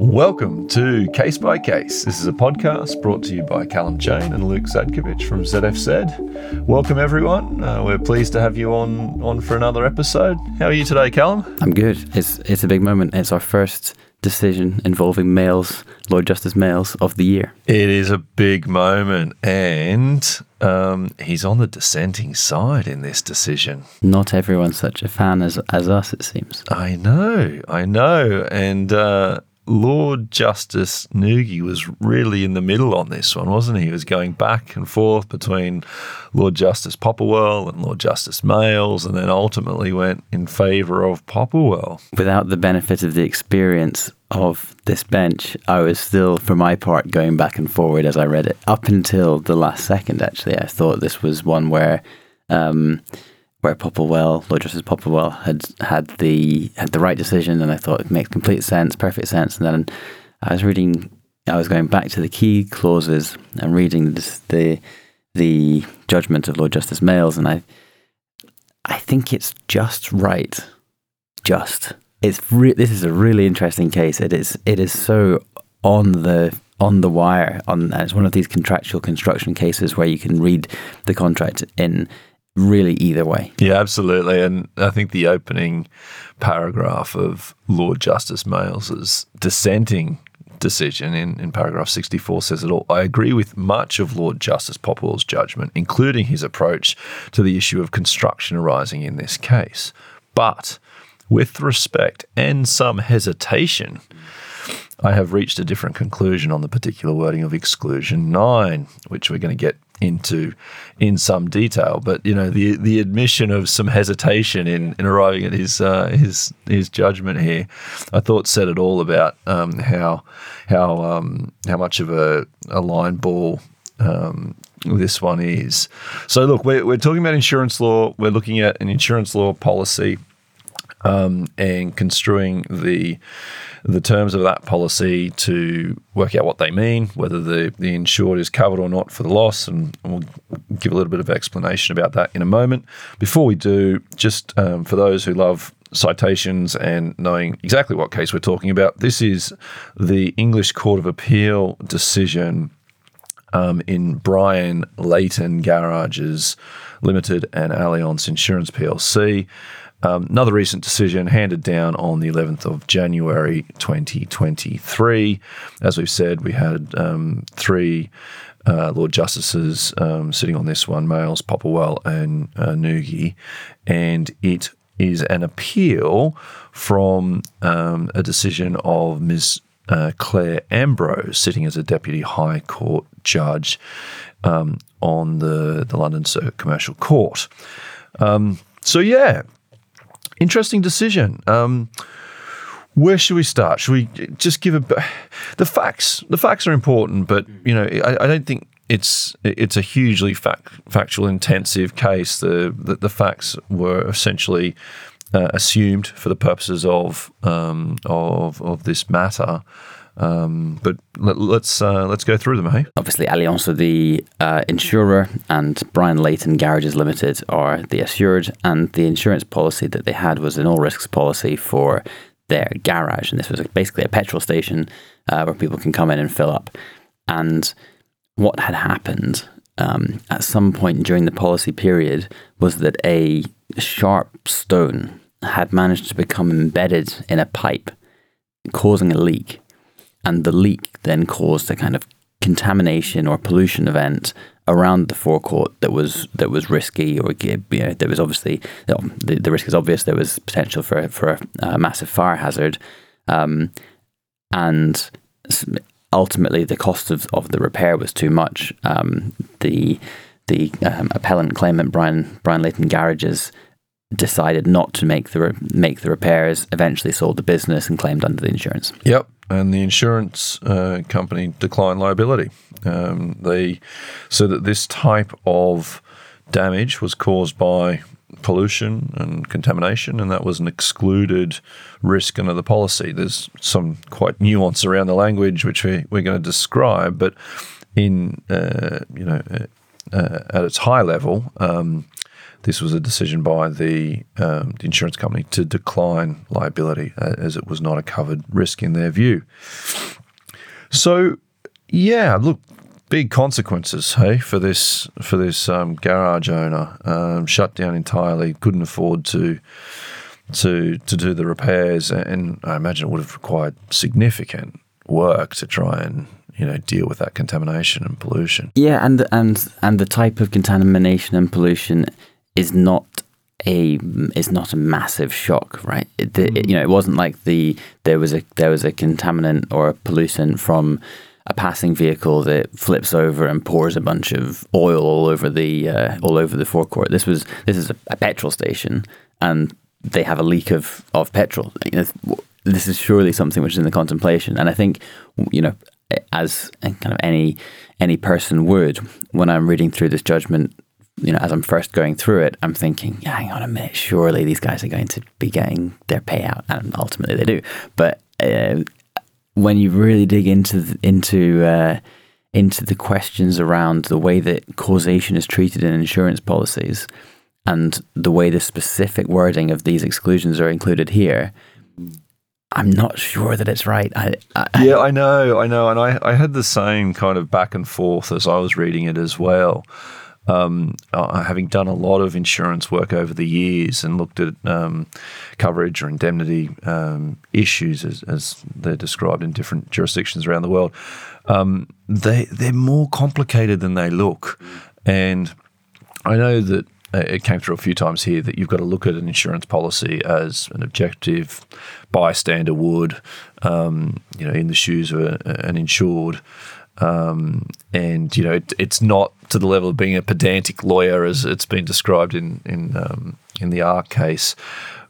Welcome to Case by Case. This is a podcast brought to you by Callum Chain and Luke Zadkovich from ZFZ. Welcome, everyone. Uh, we're pleased to have you on on for another episode. How are you today, Callum? I'm good. It's it's a big moment. It's our first decision involving Males, Lord Justice Males of the year. It is a big moment, and um, he's on the dissenting side in this decision. Not everyone's such a fan as as us, it seems. I know, I know, and. Uh, Lord Justice Nugee was really in the middle on this one, wasn't he? He was going back and forth between Lord Justice Popplewell and Lord Justice Males, and then ultimately went in favour of Popplewell. Without the benefit of the experience of this bench, I was still, for my part, going back and forward as I read it. Up until the last second, actually, I thought this was one where. Um, where Popplewell, Lord Justice Popplewell, had had the had the right decision, and I thought it makes complete sense, perfect sense. And then I was reading, I was going back to the key clauses and reading this, the the judgment of Lord Justice Males, and I I think it's just right, just. It's re- this is a really interesting case. It is it is so on the on the wire. On it's one of these contractual construction cases where you can read the contract in really either way. Yeah, absolutely. And I think the opening paragraph of Lord Justice Males's dissenting decision in, in paragraph 64 says it all. I agree with much of Lord Justice Popplewell's judgment, including his approach to the issue of construction arising in this case. But with respect and some hesitation, I have reached a different conclusion on the particular wording of exclusion 9, which we're going to get into in some detail. But you know, the the admission of some hesitation in, in arriving at his uh, his his judgment here, I thought said it all about um, how how um, how much of a, a line ball um, this one is. So look, we're we're talking about insurance law. We're looking at an insurance law policy um, and construing the the terms of that policy to work out what they mean, whether the, the insured is covered or not for the loss, and we'll give a little bit of explanation about that in a moment. Before we do, just um, for those who love citations and knowing exactly what case we're talking about, this is the English Court of Appeal decision um, in Brian Leighton Garages Limited and Allianz Insurance PLC. Um, another recent decision handed down on the 11th of January 2023. As we've said, we had um, three uh, Lord Justices um, sitting on this one Males, Popplewell, and uh, Nugee. And it is an appeal from um, a decision of Ms. Uh, Clare Ambrose, sitting as a Deputy High Court Judge um, on the, the London Circuit Commercial Court. Um, so, yeah, interesting decision. Um, where should we start? Should we just give a the facts? The facts are important, but you know, I, I don't think it's it's a hugely fact, factual intensive case. The, the, the facts were essentially uh, assumed for the purposes of um, of of this matter. Um, but let, us let's, uh, let's go through them, hey? Obviously, Allianz are the uh, insurer, and Brian Leighton Garages Limited are the assured. And the insurance policy that they had was an all risks policy for their garage, and this was basically a petrol station uh, where people can come in and fill up. And what had happened um, at some point during the policy period was that a sharp stone had managed to become embedded in a pipe, causing a leak and the leak then caused a kind of contamination or pollution event around the forecourt that was that was risky or you know, there was obviously you know, the, the risk is obvious. There was potential for for a, massive fire hazard. Um, and ultimately the cost of, of the repair was too much. Um, the the um, appellant claimant Brian Brian Leighton Garages decided not to make the re- make the repairs eventually sold the business and claimed under the insurance. Yep and the insurance uh, company declined liability. Um, they said that this type of damage was caused by pollution and contamination, and that was an excluded risk under the policy. There's some quite nuance around the language which we, we're going to describe, but in uh, you know uh, uh, at its high level, um, this was a decision by the, um, insurance company to decline liability uh, as it was not a covered risk in their view. So, yeah, look, big consequences, hey, for this for this um, garage owner. Um, shut down entirely, couldn't afford to to to do the repairs, and I imagine it would have required significant work to try and you know deal with that contamination and pollution. Yeah, and and and the type of contamination and pollution is not a is not a massive shock, right? It, the, it, you know, it wasn't like the there was a there was a contaminant or a pollutant from a passing vehicle that flips over and pours a bunch of oil all over the uh, all over the forecourt. This was this is a, a, petrol station, and they have a leak of of petrol. You know, this is surely something which is in the contemplation, and I think you know, as kind of any any person would, when I'm reading through this judgment, you know, as I'm first going through it, I'm thinking, yeah, hang on a minute, surely these guys are going to be getting their payout, and ultimately they do. But uh, when you really dig into the, into uh, into the questions around the way that causation is treated in insurance policies and the way the specific wording of these exclusions are included here, I'm not sure that it's right. I, I, yeah, I know, I know, and I, I had the same kind of back and forth as I was reading it as well um, uh, having done a lot of insurance work over the years and looked at um, coverage or indemnity um, issues as, as, they're described in different jurisdictions around the world, um, they they're more complicated than they look, and I know that uh, it came through a few times here that you've got to look at an insurance policy as an objective bystander would, um, you know, in the shoes of a, an insured. Um, and you know, it, it's not to the level of being a pedantic lawyer as it's been described in in um, in the Arch case,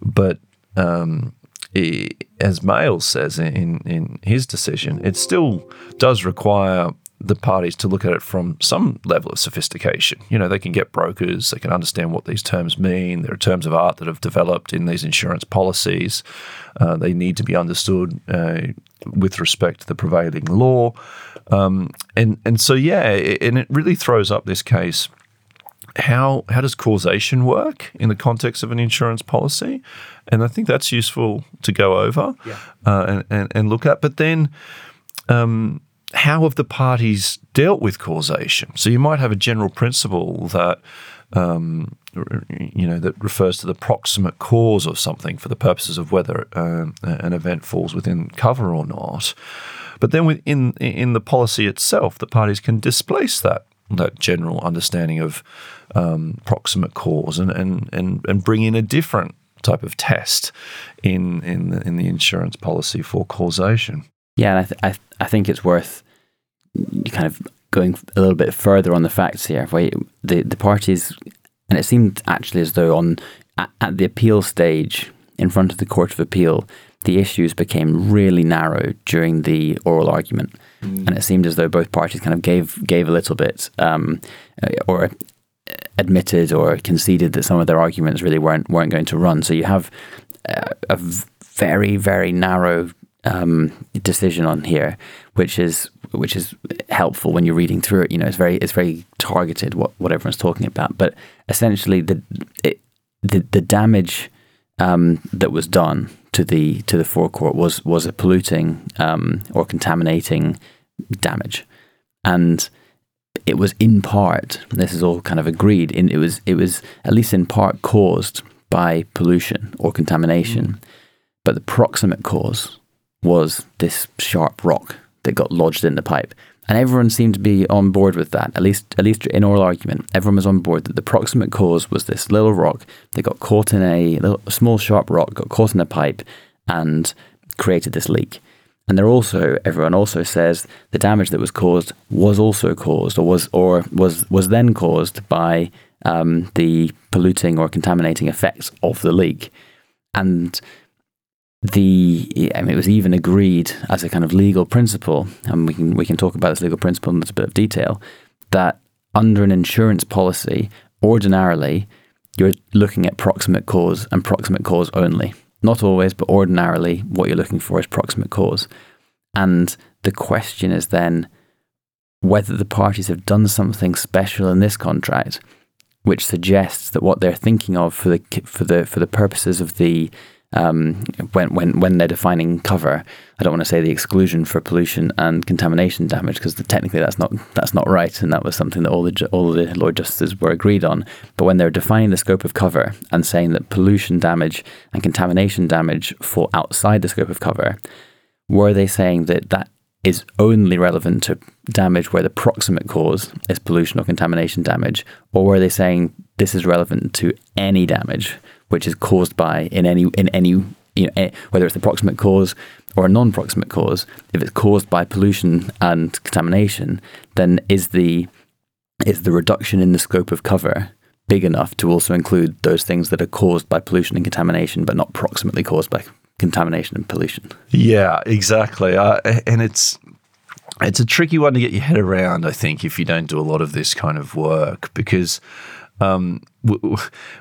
but um, it, as Males says in in his decision, it still does require the parties to look at it from some level of sophistication. You know, they can get brokers, they can understand what these terms mean. There are terms of art that have developed in these insurance policies. Uh, they need to be understood uh, with respect to the prevailing law. Um, and and so yeah, it, and it really throws up this case. How how does causation work in the context of an insurance policy? And I think that's useful to go over yeah. uh, and, and, and look at. But then. Um, how have the parties dealt with causation? So you might have a general principle that um, you know that refers to the proximate cause of something for the purposes of whether uh, an event falls within cover or not. But then within in the policy itself, the parties can displace that that general understanding of um, proximate cause and, and and and bring in a different type of test in in the, in the insurance policy for causation. Yeah, and I, th- I, th- I think it's worth kind of going a little bit further on the facts here. The the parties, and it seemed actually as though on at, at the appeal stage in front of the Court of Appeal, the issues became really narrow during the oral argument, mm. and it seemed as though both parties kind of gave gave a little bit, um, uh, or admitted or conceded that some of their arguments really weren't weren't going to run. So you have a, a very very narrow um, decision on here, which is which is helpful when you're reading through it. You know, it's very it's very targeted what what everyone's talking about. But essentially, the it, the the damage um, that was done to the to the forecourt was was a polluting um, or contaminating damage, and it was in part. This is all kind of agreed. In it was it was at least in part caused by pollution or contamination, mm. but the proximate cause was this sharp rock that got lodged in the pipe. And everyone seemed to be on board with that, at least at least in oral argument. Everyone was on board that the proximate cause was this little rock that got caught in a, little, small sharp rock, got caught in a pipe and created this leak. And they're also everyone also says the damage that was caused was also caused or was or was was then caused by um, the polluting or contaminating effects of the leak. And the I mean, it was even agreed as a kind of legal principle, and we can we can talk about this legal principle in a bit of detail, that under an insurance policy, ordinarily you're looking at proximate cause and proximate cause only. Not always, but ordinarily what you're looking for is proximate cause. And the question is then whether the parties have done something special in this contract which suggests that what they're thinking of for the for the for the purposes of the um, when when when they're defining cover. I don't want to say the exclusion for pollution and contamination damage because technically that's not that's not right, and that was something that all the all the Lord Justices were agreed on. But when they're defining the scope of cover and saying that pollution damage and contamination damage fall outside the scope of cover, were they saying that that is only relevant to damage where the proximate cause is pollution or contamination damage, or were they saying this is relevant to any damage which is caused by in any in any you know eh, whether it's the proximate cause or a non-proximate cause, if it's caused by pollution and contamination, then is the is the reduction in the scope of cover big enough to also include those things that are caused by pollution and contamination, but not proximately caused by contamination and pollution. Yeah, exactly. Uh, and it's it's a tricky one to get your head around. I think if you don't do a lot of this kind of work, because um,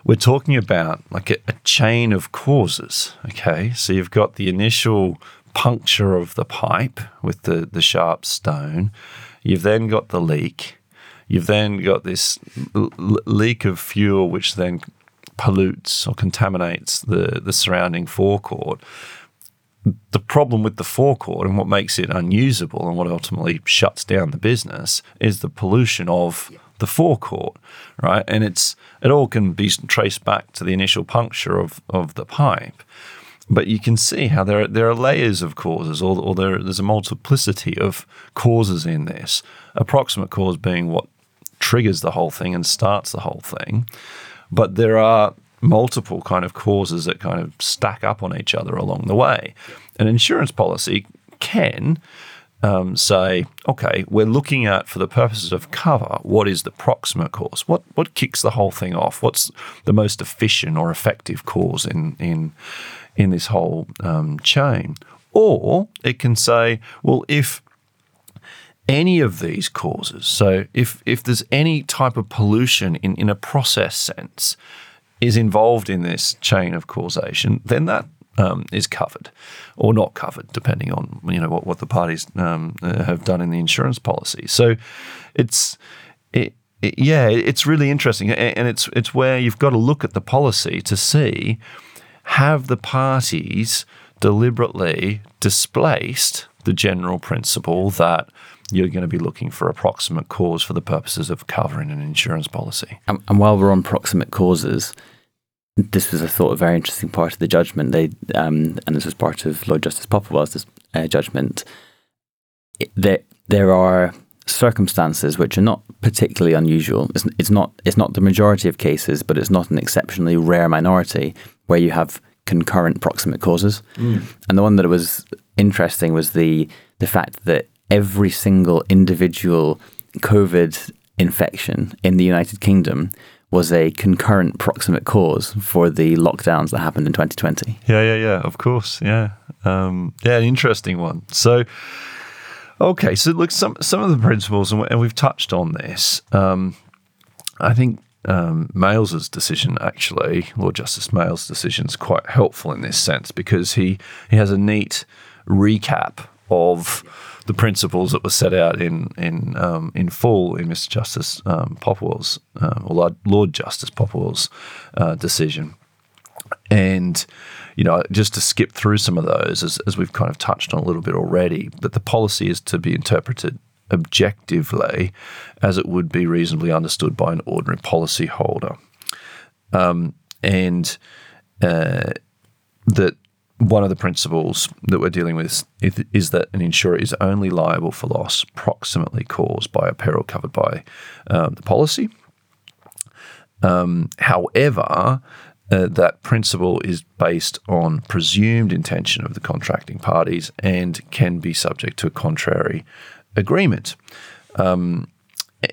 we're talking about like a, chain of causes. Okay, so you've got the initial puncture of the pipe with the the sharp stone. You've then got the leak. You've then got this l- leak of fuel, which then pollutes or contaminates the, the surrounding forecourt. The problem with the forecourt and what makes it unusable and what ultimately shuts down the business is the pollution of the forecourt, right? And it's it all can be traced back to the initial puncture of, of the pipe. But you can see how there are, there are layers of causes, or, or there, there's a multiplicity of causes in this. Approximate cause being what triggers the whole thing and starts the whole thing. But there are multiple kind of causes that kind of stack up on each other along the way. An insurance policy can um, say, okay, we're looking at for the purposes of cover, what is the proximate cause? What what kicks the whole thing off? What's the most efficient or effective cause in in in this whole um, chain? Or it can say, well, if any of these causes. So if if there's any type of pollution in, in a process sense is involved in this chain of causation, then that um, is covered or not covered, depending on you know what, what the parties um, have done in the insurance policy. So it's it, it, yeah, it's really interesting, and it's it's where you've got to look at the policy to see have the parties deliberately displaced the general principle that you're going to be looking for a proximate cause for the purposes of covering an insurance policy. And, and while we're on proximate causes, this was, I thought, a very interesting part of the judgment. They um, and this was part of Lord Justice Popplewell's uh, judgment. It, there, there are circumstances which are not particularly unusual. It's, it's not it's not the majority of cases, but it's not an exceptionally rare minority where you have concurrent proximate causes. Mm. And the one that was interesting was the the fact that every single individual COVID infection in the United Kingdom was a concurrent proximate cause for the lockdowns that happened in 2020. Yeah, yeah, yeah. Of course, yeah, um, yeah. An interesting one. So, okay, so look, some some of the principles, and we've touched on this. Um, I think um, Males's decision, actually, Lord Justice Males's decision, is quite helpful in this sense because he he has a neat recap of the principles that were set out in in um, in full in Mr. Justice um, Popplewell's uh, or Lord Justice Popplewell's uh, decision, and you know just to skip through some of those as, as we've kind of touched on a little bit already, that the policy is to be interpreted objectively as it would be reasonably understood by an ordinary policy holder, um, and uh, that one of the principles that we're dealing with is, is, that an insurer is only liable for loss proximately caused by a peril covered by um, the policy. Um, however, uh, that principle is based on presumed intention of the contracting parties and can be subject to a contrary agreement. Um,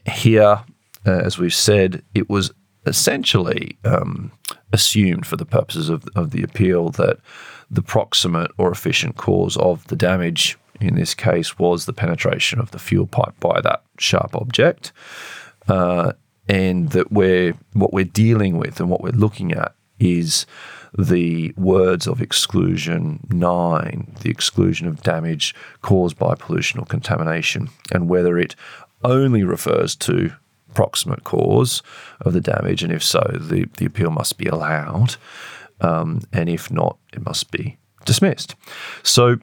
here, uh, as we've said, it was essentially um, assumed for the purposes of, of the appeal that the proximate or efficient cause of the damage in this case was the penetration of the fuel pipe by that sharp object. Uh, and that we're what we're dealing with and what we're looking at is the words of exclusion nine, the exclusion of damage caused by pollution or contamination, and whether it only refers to proximate cause of the damage, and if so, the, the appeal must be allowed, um, and if not, it must be dismissed. So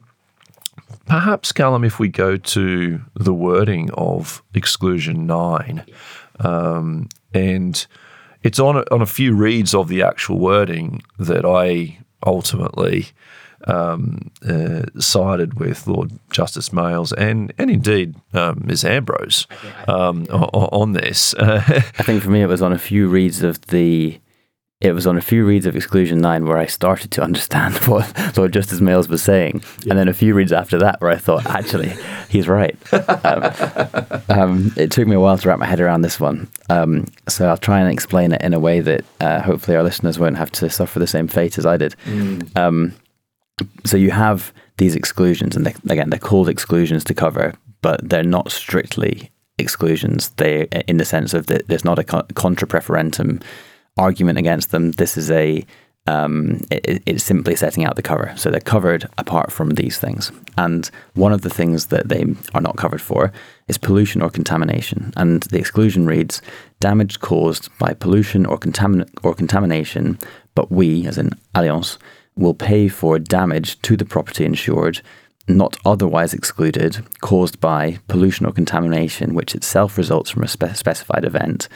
perhaps, Callum, if we go to the wording of exclusion nine, um, and it's on a, on a few reads of the actual wording that I ultimately um, uh, sided with Lord Justice Males and and indeed um, Ms Ambrose um, on, on, this. I think for me it was on a few reads of the. It was on a few reads of Exclusion 9 where I started to understand what Lord Justice Males was saying. Yeah. And then a few reads after that where I thought, actually, he's right. Um, um, it took me a while to wrap my head around this one. Um, so I'll try and explain it in a way that uh, hopefully our listeners won't have to suffer the same fate as I did. Mm so you have these exclusions, and they, again, they're called exclusions to cover, but they're not strictly exclusions. They, in the sense of that, there's not a contra proferentem argument against them. This is a um, it, it's simply setting out the cover. So they're covered apart from these things. And one of the things that they are not covered for is pollution or contamination. And the exclusion reads damage caused by pollution or, contamin- or contamination, but we, as in Allianz, will pay for damage to the property insured not otherwise excluded caused by pollution or contamination, which itself results from a spe- specified event,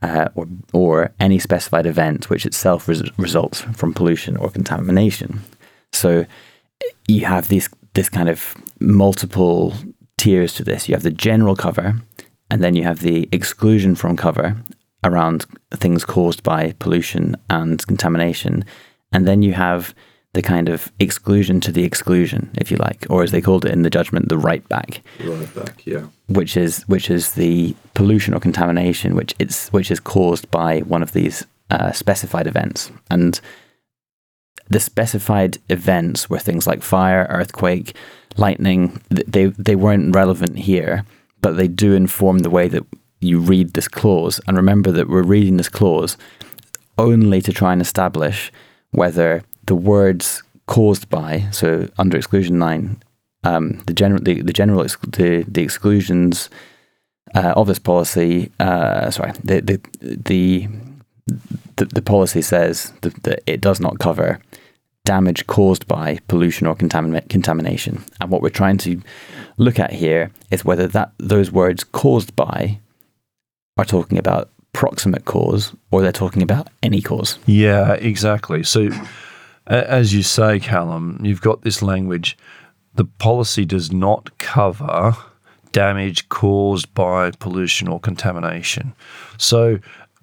uh, or, or any specified event which itself res- results from pollution or contamination. So you have these this kind of multiple tiers to this. You have the general cover, and then you have the exclusion from cover around things caused by pollution and contamination. And then you have the kind of exclusion to the exclusion, if you like, or as they called it in the judgment, the right back. Right back, yeah. Which is which is the pollution or contamination which it's which is caused by one of these uh, specified events, and the specified events were things like fire, earthquake, lightning. They they weren't relevant here, but they do inform the way that you read this clause. And remember that we're reading this clause only to try and establish whether the words caused by, so under exclusion nine, um, the general the, the general ex- the, the exclusions uh, of this policy, uh, sorry, the the the the, the policy says that, that, it does not cover damage caused by pollution or contamin- contamination. And what we're trying to look at here is whether that those words caused by are talking about proximate cause or they're talking about any cause. Yeah, exactly. So, as you say, Callum, you've got this language. The policy does not cover damage caused by pollution or contamination. So,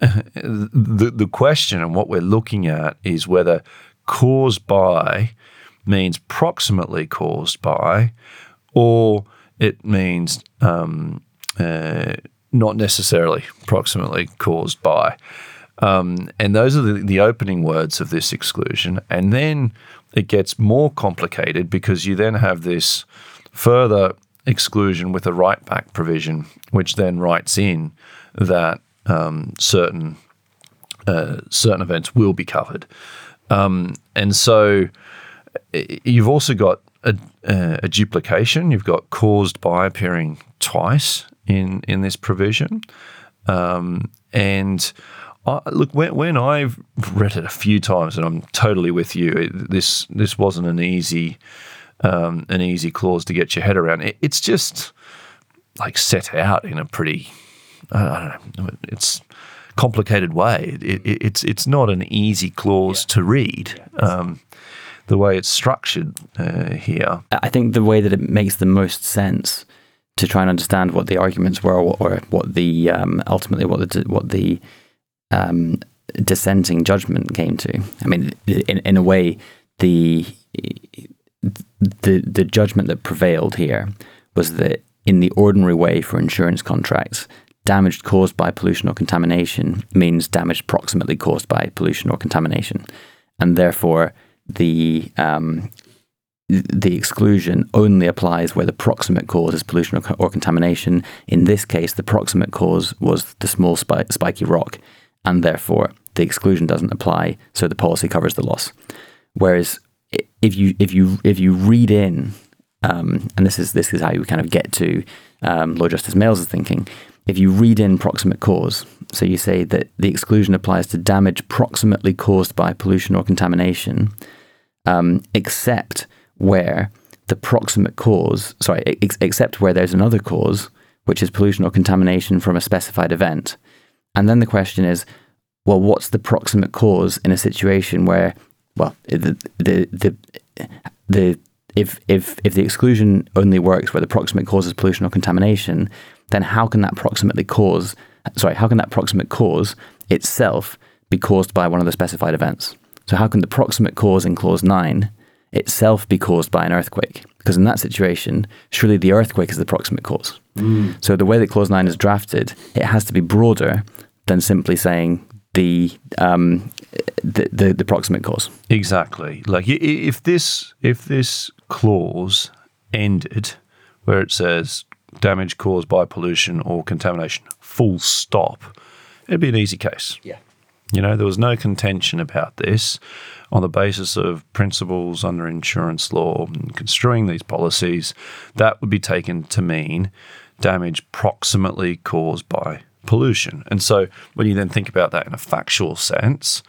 the the question and what we're looking at is whether caused by means proximately caused by, or it means um, uh, not necessarily proximately caused by. Um, and those are the, the opening words of this exclusion. And then it gets more complicated because you then have this further exclusion with a right back provision, which then writes in that um, certain uh, certain events will be covered. Um, and so you've also got a, a, duplication. You've got caused by appearing twice in in this provision, um, and I, look when, when I've read it a few times, and I'm totally with you. It, this this wasn't an easy um, an easy clause to get your head around. It, it's just like set out in a pretty I don't know. It's complicated way. It, it, it's it's not an easy clause yeah. to read. Um, the way it's structured uh, here. I think the way that it makes the most sense to try and understand what the arguments were, or, what the um, ultimately what the what the um, dissenting judgment came to. I mean, in in a way, the the the judgment that prevailed here was that in the ordinary way for insurance contracts, damage caused by pollution or contamination means damage proximately caused by pollution or contamination, and therefore the um, the exclusion only applies where the proximate cause is pollution or, or contamination. In this case, the proximate cause was the small spi- spiky rock, and therefore the exclusion doesn't apply. So the policy covers the loss. Whereas if you if you if you read in, um, and this is this is how you kind of get to um, Lord Justice Males thinking, if you read in proximate cause, so you say that the exclusion applies to damage proximately caused by pollution or contamination, um, except where the proximate cause, sorry, ex- except where there's another cause, which is pollution or contamination from a specified event. And then the question is, well, what's the proximate cause in a situation where, well, the the the, the if if if the exclusion only works where the proximate cause is pollution or contamination, then how can that proximately cause sorry, how can that proximate cause itself be caused by one of the specified events? So how can the proximate cause in clause nine itself be caused by an earthquake? Because in that situation, surely the earthquake is the proximate cause. Mm. So the way that clause nine is drafted, it has to be broader than simply saying the um, the, the, the proximate cause. Exactly. Like if this if this clause ended where it says damage caused by pollution or contamination, full stop, it'd be an easy case. Yeah. You know, there was no contention about this on the basis of principles under insurance law and construing these policies. That would be taken to mean damage proximately caused by pollution. And so when you then think about that in a factual sense,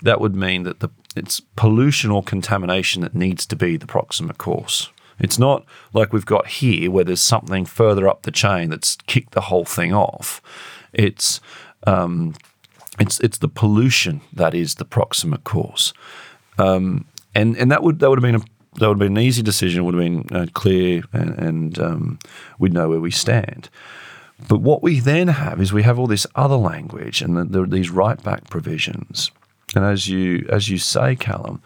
that would mean that the it's pollution or contamination that needs to be the proximate cause. It's not like we've got here where there's something further up the chain that's kicked the whole thing off. It's um, it's it's the pollution that is the proximate cause, um, and and that would that would have been a that would have been an easy decision. Would have been uh, clear, and, and um, we'd know where we stand. But what we then have is we have all this other language and the, the, these right back provisions. And as you as you say, Callum,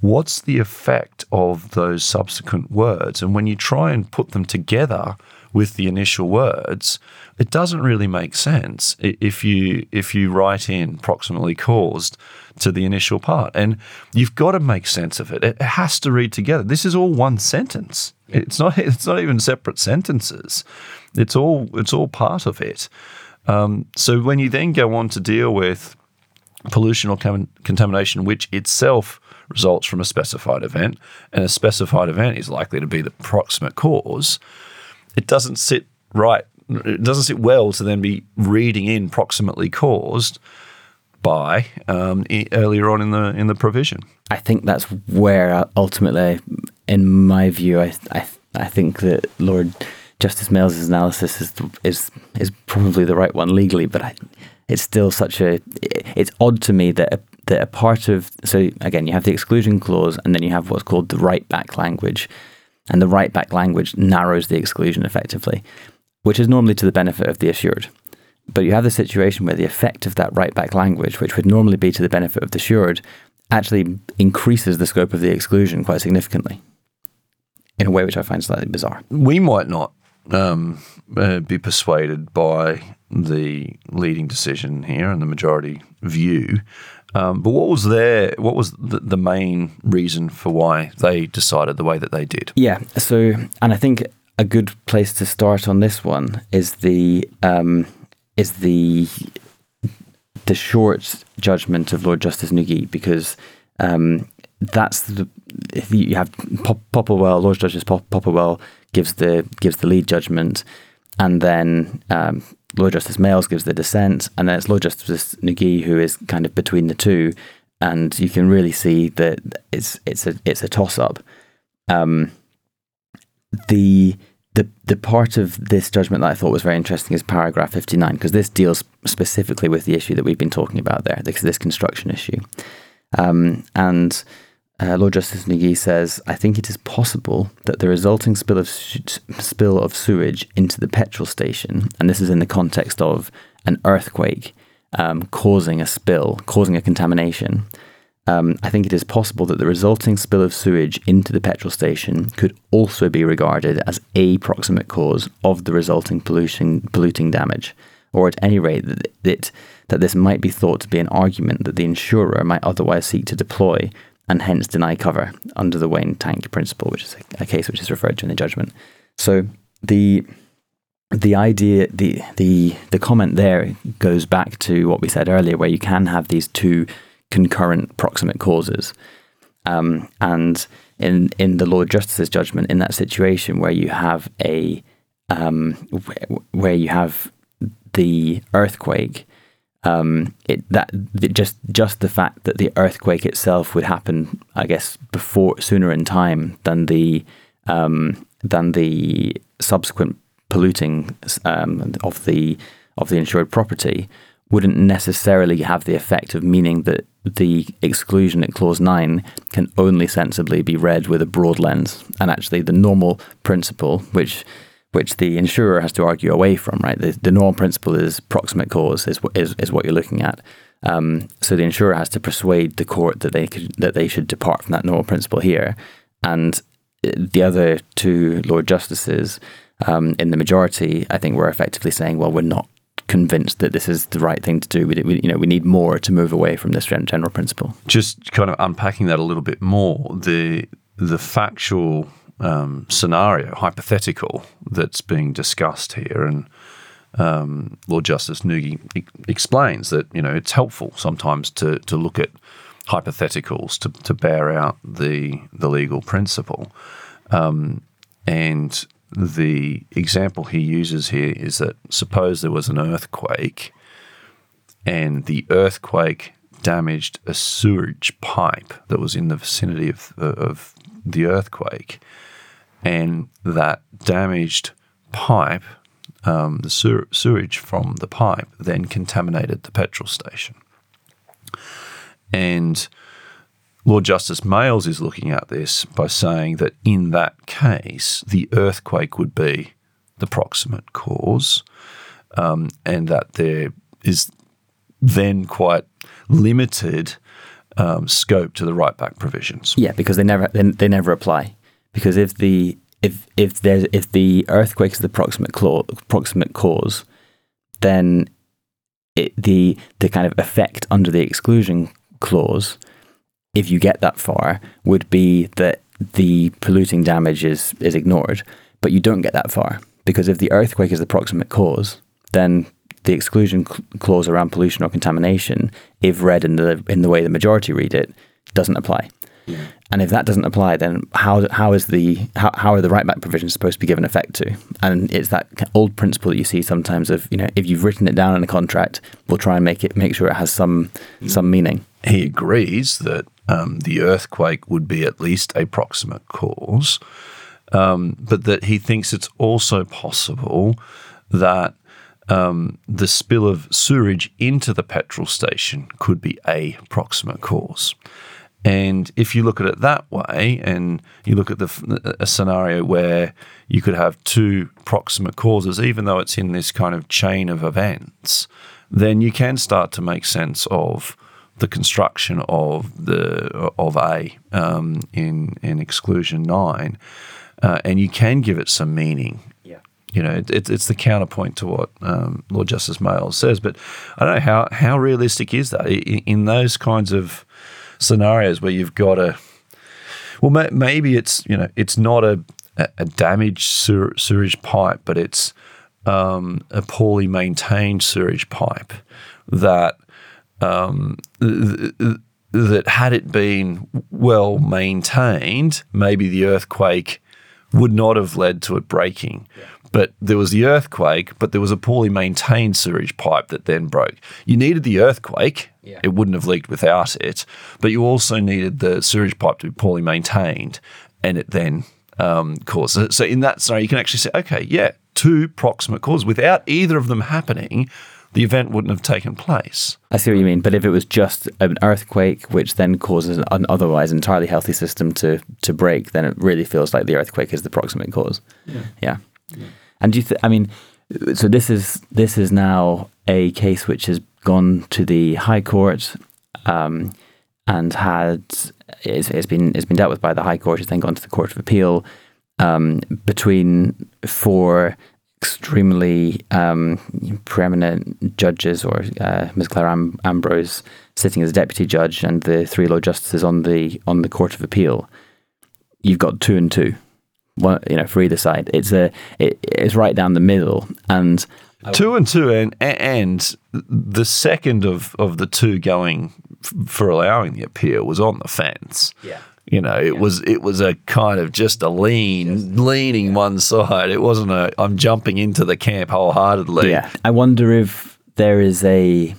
what's the effect of those subsequent words? And when you try and put them together with the initial words, it doesn't really make sense if you if you write in proximately caused to the initial part. And you've got to make sense of it. It has to read together. This is all one sentence. It's not it's not even separate sentences. It's all it's all part of it. Um, so when you then go on to deal with pollution or contamination, which itself results from a specified event, and a specified event is likely to be the proximate cause, it doesn't sit right. It doesn't sit well to then be reading in proximately caused by um, earlier on in the in the provision. I think that's where ultimately, in my view, I I, I think that Lord Justice Males's analysis is is is probably the right one legally, but I, it's still such a it's odd to me that a, that a part of so again you have the exclusion clause and then you have what's called the right back language, and the right back language narrows the exclusion effectively, which is normally to the benefit of the assured. But you have the situation where the effect of that right back language, which would normally be to the benefit of the assured, actually increases the scope of the exclusion quite significantly in a way which I find slightly bizarre. We might not um, uh, be persuaded by the leading decision here and the majority view. Um, but what was their what was the, the, main reason for why they decided the way that they did? Yeah. So, and I think a good place to start on this one is the um, is the the short judgment of Lord Justice Nugee because um, that's the you have Pop- Popplewell, Lord Justice Pop- Popplewell gives the gives the lead judgment, and then um, Lord Justice Males gives the dissent, and then it's Lord Justice Nugee who is kind of between the two, and you can really see that it's it's a it's a toss up. Um, the the the part of this judgment that I thought was very interesting is paragraph fifty nine because this deals specifically with the issue that we've been talking about there, this, this construction issue, um, and uh, Lord Justice Nugee says, I think it is possible that the resulting spill of spill of sewage into the petrol station, and this is in the context of an earthquake um, causing a spill, causing a contamination. Um, I think it is possible that the resulting spill of sewage into the petrol station could also be regarded as a proximate cause of the resulting pollution, polluting damage, or at any rate that, that, that this might be thought to be an argument that the insurer might otherwise seek to deploy and hence deny cover under the Wayne Tank principle, which is a, a case which is referred to in the judgment. So the the idea the the the comment there goes back to what we said earlier, where you can have these two concurrent proximate causes, um, and in in the Lord Justice's judgment, in that situation where you have a um, wh- where you have the earthquake, um, it that the, just just the fact that the earthquake itself would happen, I guess, before sooner in time than the um, than the subsequent polluting um, of the of the insured property wouldn't necessarily have the effect of meaning that the exclusion at clause 9 can only sensibly be read with a broad lens. And actually the normal principle which which the insurer has to argue away from right the, the normal principle is proximate cause is, is, is what you're looking at um, so the insurer has to persuade the court that they could, that they should depart from that normal principle here and the other two lord justices um, in the majority I think were effectively saying well we're not convinced that this is the right thing to do. We, we, you know, we need more to move away from this general principle. Just kind of unpacking that a little bit more, the the factual um, scenario, hypothetical that's being discussed here, and um, Lord Justice Nugee e- explains that you know it's helpful sometimes to to look at hypotheticals to to bear out the the legal principle, um, and the example he uses here is that suppose there was an earthquake and the earthquake damaged a sewage pipe that was in the vicinity of, of the earthquake, and that damaged pipe, um, the sewage from the pipe, then contaminated the petrol station. And Lord Justice Males is looking at this by saying that in that case, the earthquake would be the proximate cause, um, and that there is then quite limited um, scope to the right back provisions. Yeah, because they never they, they never apply. Because if the if if there's if the earthquake is the proximate clause, proximate cause, then it, the the kind of effect under the exclusion clause if you get that far, would be that the polluting damage is, is ignored. But you don't get that far because if the earthquake is the proximate cause, then the exclusion clause around pollution or contamination, if read in the in the way the majority read it, doesn't apply. And if that doesn't apply, then how how is the how, how are the right back provisions supposed to be given effect to? And it's that old principle that you see sometimes of you know if you've written it down in a contract, we'll try and make it make sure it has some some meaning. He agrees that um, the earthquake would be at least a proximate cause, um, but that he thinks it's also possible that um, the spill of sewage into the petrol station could be a proximate cause. And if you look at it that way, and you look at the, a scenario where you could have two proximate causes, even though it's in this kind of chain of events, then you can start to make sense of the construction of the of A um, in in exclusion nine, uh, and you can give it some meaning. Yeah, you know, it, it, it's the counterpoint to what um, Lord Justice Males says. But I don't know how how realistic is that in, in those kinds of scenarios where you've got a well, ma- maybe it's you know it's not a a damaged sewage pipe, but it's um, a poorly maintained sewage pipe that um, th- th- that had it been well maintained, maybe the earthquake would not have led to it breaking. Yeah. But there was the earthquake, but there was a poorly maintained sewage pipe that then broke. You needed the earthquake. Yeah. It wouldn't have leaked without it. But you also needed the sewage pipe to be poorly maintained, and it then um, caused. It. So in that scenario, you can actually say, okay, yeah, two proximate causes. Without either of them happening, the event wouldn't have taken place. I see what you mean. But if it was just an earthquake, which then causes an otherwise entirely healthy system to to break, then it really feels like the earthquake is the proximate cause. Yeah. yeah. Yeah. And do you? Th- I mean, so this is this is now a case which has gone to the High Court. Um, and had it's, it's been it's been dealt with by the High Court. It's then gone to the Court of Appeal. Um, between four extremely um, preeminent judges, or uh, Ms. Clare Am- Ambrose sitting as deputy judge, and the three Lord Justices on the on the Court of Appeal, you've got two and two, one, you know, for either side. It's a it, it's right down the middle, and two and two, and and the second of of the two going f- for allowing the appeal was on the fence. Yeah You know, it was it was a kind of just a lean, leaning one side. It wasn't a I'm jumping into the camp wholeheartedly. Yeah. I wonder if there is a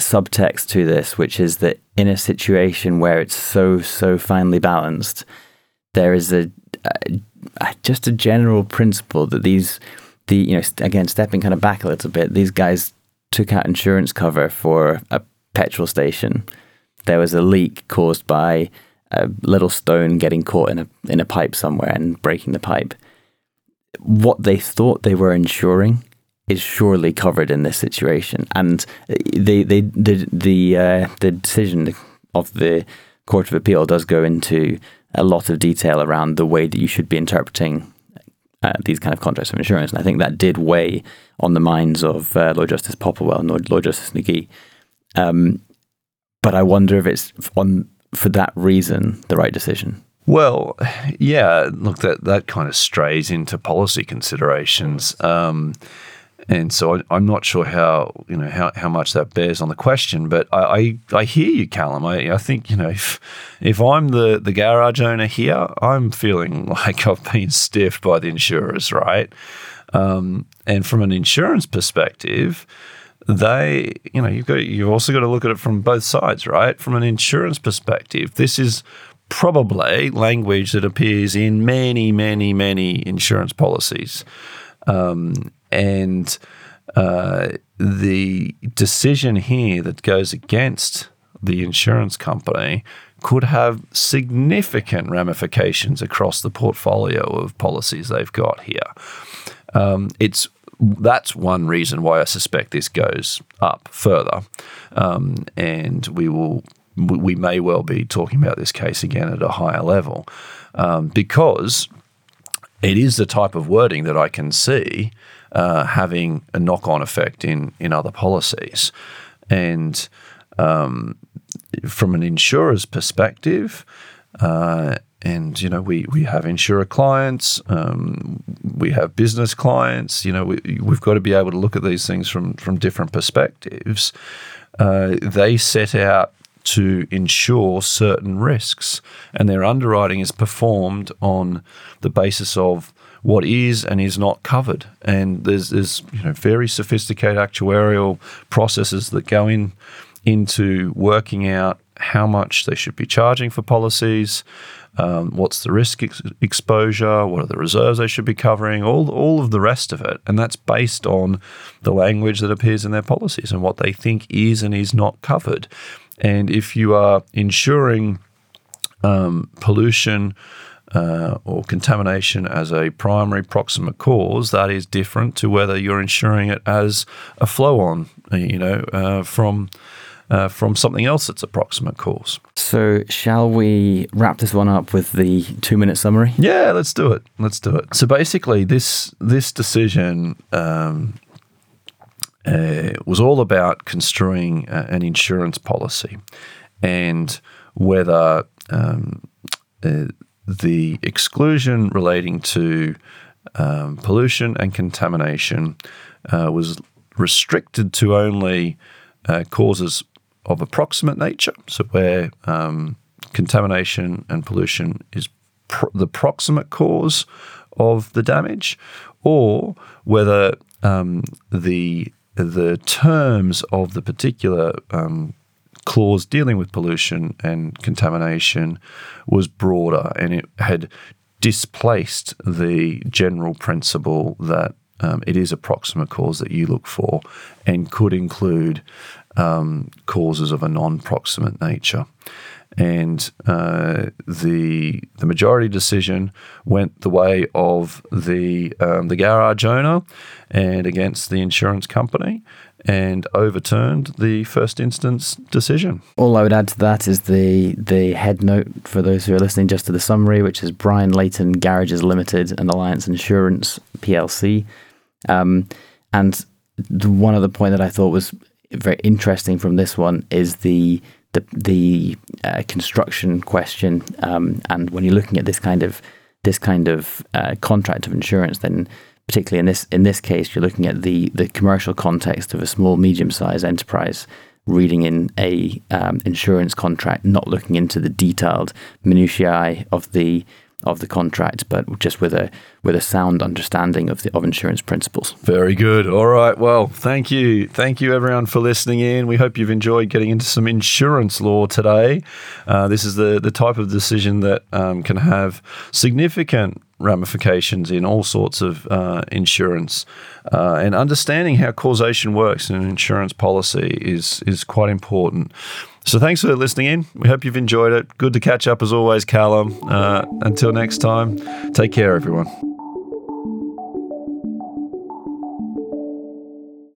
subtext to this, which is that in a situation where it's so so finely balanced, there is a, a, a just a general principle that these the you know again stepping kind of back a little bit, these guys took out insurance cover for a petrol station. There was a leak caused by a little stone getting caught in a in a pipe somewhere and breaking the pipe. What they thought they were insuring is surely covered in this situation, and the the the the, uh, the decision of the Court of Appeal does go into a lot of detail around the way that you should be interpreting uh, these kind of contracts of insurance, and I think that did weigh on the minds of uh, Lord Justice Popplewell and Lord, Lord Justice Nugee. Um, but I wonder if it's on for that reason the right decision? Well, yeah, look, that, that kind of strays into policy considerations. Um, and so I, am not sure how you know how, how much that bears on the question, but I, I, I hear you, Callum. I, I think you know if if I'm the, the garage owner here, I'm feeling like I've been stiffed by the insurers, right? Um, and from an insurance perspective, they, you know, you've got you've also got to look at it from both sides, right? From an insurance perspective, this is probably language that appears in many, many, many insurance policies, um, and uh, the decision here that goes against the insurance company could have significant ramifications across the portfolio of policies they've got here. Um, it's that's one reason why I suspect this goes up further, um, and we will we may well be talking about this case again at a higher level um, because it is the type of wording that I can see uh, having a knock on effect in in other policies, and um, from an insurer's perspective. Uh, and you know we we have insurer clients, um, we have business clients. You know we we've got to be able to look at these things from from different perspectives. Uh, they set out to insure certain risks, and their underwriting is performed on the basis of what is and is not covered. And there's there's you know very sophisticated actuarial processes that go in into working out how much they should be charging for policies, um, what's the risk ex- exposure, what are the reserves they should be covering, all all of the rest of it, and that's based on the language that appears in their policies and what they think is and is not covered. And if you are insuring um, pollution uh, or contamination as a primary proximate cause, that is different to whether you're insuring it as a flow on, you know, uh, from uh, from something else that's a proximate cause. So, shall we wrap this one up with the two-minute summary? Yeah, let's do it. Let's do it. So, basically, this this decision um, uh, was all about construing uh, an insurance policy and whether um, uh, the exclusion relating to um, pollution and contamination uh, was restricted to only uh, causes of approximate nature, so where um, contamination and pollution is the proximate cause of the damage, or whether um, the the terms of the particular um, clause dealing with pollution and contamination was broader and it had displaced the general principle that um, it is a proximate cause that you look for and could include um, causes of a non-proximate nature. And uh, the the majority decision went the way of the um, the garage owner and against the insurance company, and overturned the first instance decision. All I would add to that is the the head note for those who are listening just to the summary, which is Brian Leighton Garages Limited and Allianz Insurance PLC. Um, and the one other point that I thought was very interesting from this one is the the the uh, construction question. Um, and when you're looking at this kind of this kind of uh, contract of insurance, then particularly in this in this case, you're looking at the the commercial context of a small medium sized enterprise reading in a um, insurance contract, not looking into the detailed minutiae of the of the contract, but just with a with a sound understanding of the of insurance principles. Very good. All right. Well, thank you, thank you everyone for listening in. We hope you've enjoyed getting into some insurance law today. Uh, this is the the type of decision that um, can have significant ramifications in all sorts of uh, insurance, uh, and understanding how causation works in an insurance policy is is quite important. So thanks for listening in. We hope you've enjoyed it. Good to catch up as always, Callum. Uh, until next time, take care, everyone.